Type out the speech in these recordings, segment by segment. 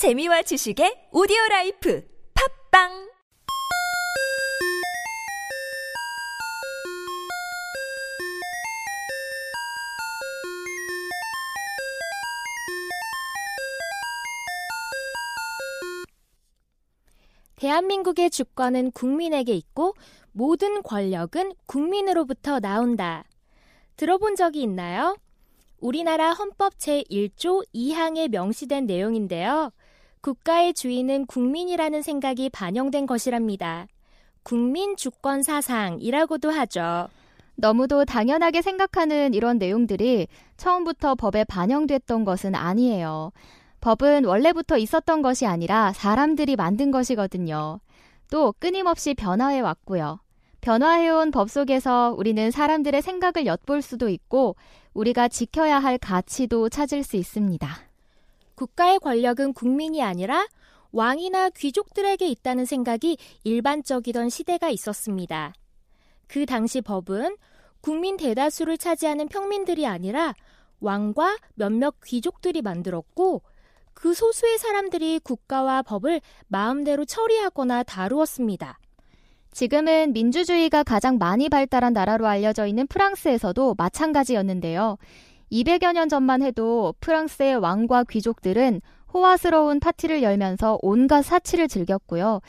재미와 지식의 오디오 라이프 팝빵 대한민국의 주권은 국민에게 있고 모든 권력은 국민으로부터 나온다. 들어본 적이 있나요? 우리나라 헌법 제1조 2항에 명시된 내용인데요. 국가의 주인은 국민이라는 생각이 반영된 것이랍니다. 국민 주권 사상이라고도 하죠. 너무도 당연하게 생각하는 이런 내용들이 처음부터 법에 반영됐던 것은 아니에요. 법은 원래부터 있었던 것이 아니라 사람들이 만든 것이거든요. 또 끊임없이 변화해 왔고요. 변화해온 법 속에서 우리는 사람들의 생각을 엿볼 수도 있고 우리가 지켜야 할 가치도 찾을 수 있습니다. 국가의 권력은 국민이 아니라 왕이나 귀족들에게 있다는 생각이 일반적이던 시대가 있었습니다. 그 당시 법은 국민 대다수를 차지하는 평민들이 아니라 왕과 몇몇 귀족들이 만들었고 그 소수의 사람들이 국가와 법을 마음대로 처리하거나 다루었습니다. 지금은 민주주의가 가장 많이 발달한 나라로 알려져 있는 프랑스에서도 마찬가지였는데요. 200여 년 전만 해도 프랑스의 왕과 귀족들은 호화스러운 파티를 열면서 온갖 사치를 즐겼고요.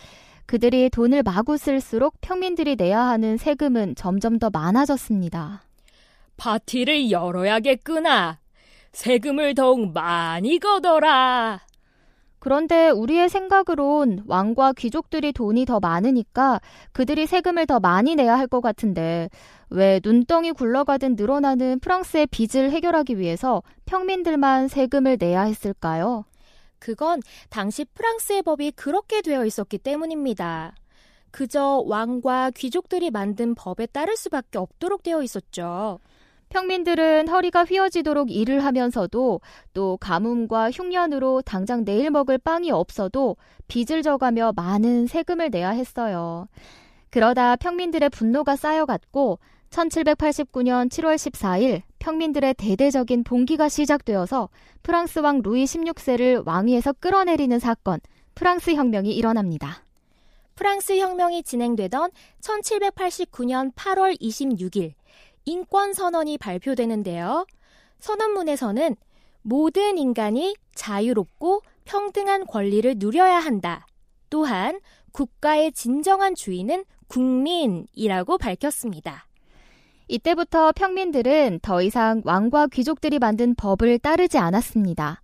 그들이 돈을 마구 쓸수록 평민들이 내야 하는 세금은 점점 더 많아졌습니다. 파티를 열어야겠구나. 세금을 더욱 많이 걷어라. 그런데 우리의 생각으론 왕과 귀족들이 돈이 더 많으니까 그들이 세금을 더 많이 내야 할 것 같은데 왜 눈덩이 굴러가듯 늘어나는 프랑스의 빚을 해결하기 위해서 평민들만 세금을 내야 했을까요? 그건 당시 프랑스의 법이 그렇게 되어 있었기 때문입니다. 그저 왕과 귀족들이 만든 법에 따를 수밖에 없도록 되어 있었죠. 평민들은 허리가 휘어지도록 일을 하면서도 또 가뭄과 흉년으로 당장 내일 먹을 빵이 없어도 빚을 져가며 많은 세금을 내야 했어요. 그러다 평민들의 분노가 쌓여갔고 1789년 7월 14일 평민들의 대대적인 봉기가 시작되어서 프랑스 왕 루이 16세를 왕위에서 끌어내리는 사건, 프랑스 혁명이 일어납니다. 프랑스 혁명이 진행되던 1789년 8월 26일 인권 선언이 발표되는데요. 선언문에서는 모든 인간이 자유롭고 평등한 권리를 누려야 한다. 또한 국가의 진정한 주인은 국민이라고 밝혔습니다. 이때부터 평민들은 더 이상 왕과 귀족들이 만든 법을 따르지 않았습니다.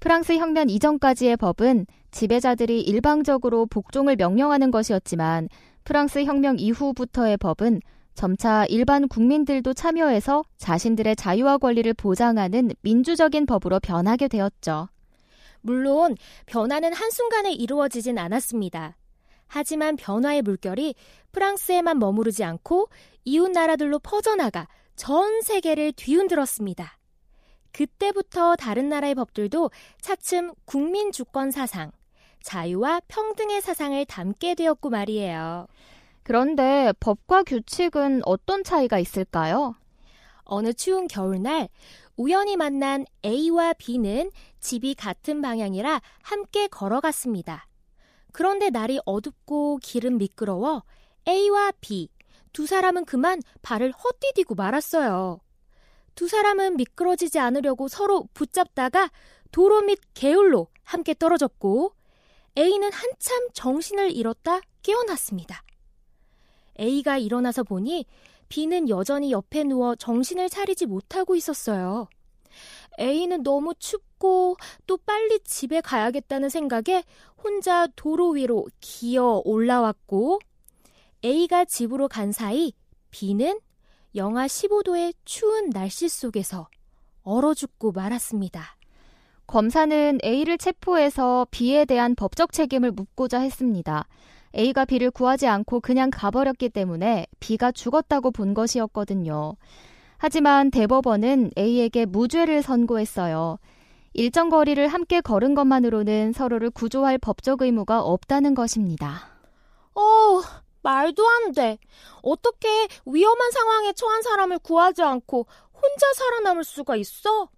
프랑스 혁명 이전까지의 법은 지배자들이 일방적으로 복종을 명령하는 것이었지만 프랑스 혁명 이후부터의 법은 점차 일반 국민들도 참여해서 자신들의 자유와 권리를 보장하는 민주적인 법으로 변하게 되었죠. 물론 변화는 한순간에 이루어지진 않았습니다. 하지만 변화의 물결이 프랑스에만 머무르지 않고 이웃 나라들로 퍼져나가 전 세계를 뒤흔들었습니다. 그때부터 다른 나라의 법들도 차츰 국민 주권 사상, 자유와 평등의 사상을 담게 되었고 말이에요. 그런데 법과 규칙은 어떤 차이가 있을까요? 어느 추운 겨울날 우연히 만난 A와 B는 집이 같은 방향이라 함께 걸어갔습니다. 그런데 날이 어둡고 길은 미끄러워 A와 B 두 사람은 그만 발을 헛디디고 말았어요. 두 사람은 미끄러지지 않으려고 서로 붙잡다가 도로 밑 개울로 함께 떨어졌고 A는 한참 정신을 잃었다 깨어났습니다. A가 일어나서 보니 B는 여전히 옆에 누워 정신을 차리지 못하고 있었어요. A는 너무 춥고 또 빨리 집에 가야겠다는 생각에 혼자 도로 위로 기어 올라왔고 A가 집으로 간 사이 B는 영하 15도의 추운 날씨 속에서 얼어 죽고 말았습니다. 검사는 A를 체포해서 B에 대한 법적 책임을 묻고자 했습니다. A가 B를 구하지 않고 그냥 가버렸기 때문에 B가 죽었다고 본 것이었거든요. 하지만 대법원은 A에게 무죄를 선고했어요. 일정 거리를 함께 걸은 것만으로는 서로를 구조할 법적 의무가 없다는 것입니다. 어, 말도 안 돼. 어떻게 위험한 상황에 처한 사람을 구하지 않고 혼자 살아남을 수가 있어?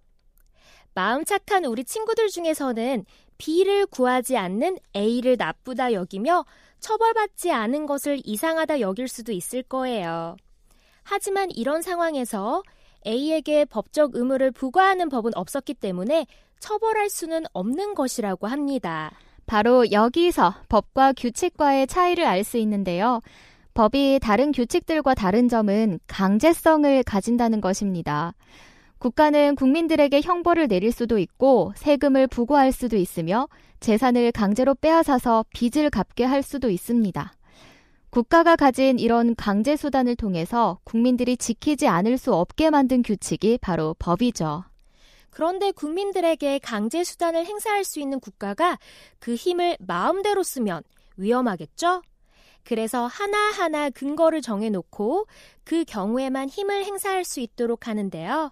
마음 착한 우리 친구들 중에서는 B를 구하지 않는 A를 나쁘다 여기며 처벌받지 않은 것을 이상하다 여길 수도 있을 거예요. 하지만 이런 상황에서 A에게 법적 의무를 부과하는 법은 없었기 때문에 처벌할 수는 없는 것이라고 합니다. 바로 여기서 법과 규칙과의 차이를 알 수 있는데요. 법이 다른 규칙들과 다른 점은 강제성을 가진다는 것입니다. 국가는 국민들에게 형벌을 내릴 수도 있고 세금을 부과할 수도 있으며 재산을 강제로 빼앗아서 빚을 갚게 할 수도 있습니다. 국가가 가진 이런 강제 수단을 통해서 국민들이 지키지 않을 수 없게 만든 규칙이 바로 법이죠. 그런데 국민들에게 강제 수단을 행사할 수 있는 국가가 그 힘을 마음대로 쓰면 위험하겠죠? 그래서 하나하나 근거를 정해놓고 그 경우에만 힘을 행사할 수 있도록 하는데요.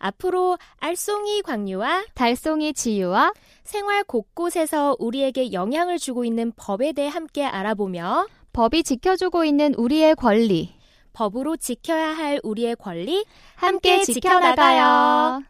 앞으로 알송이 광유와 달송이 지유와 생활 곳곳에서 우리에게 영향을 주고 있는 법에 대해 함께 알아보며 법이 지켜주고 있는 우리의 권리 법으로 지켜야 할 우리의 권리 함께 지켜나가요.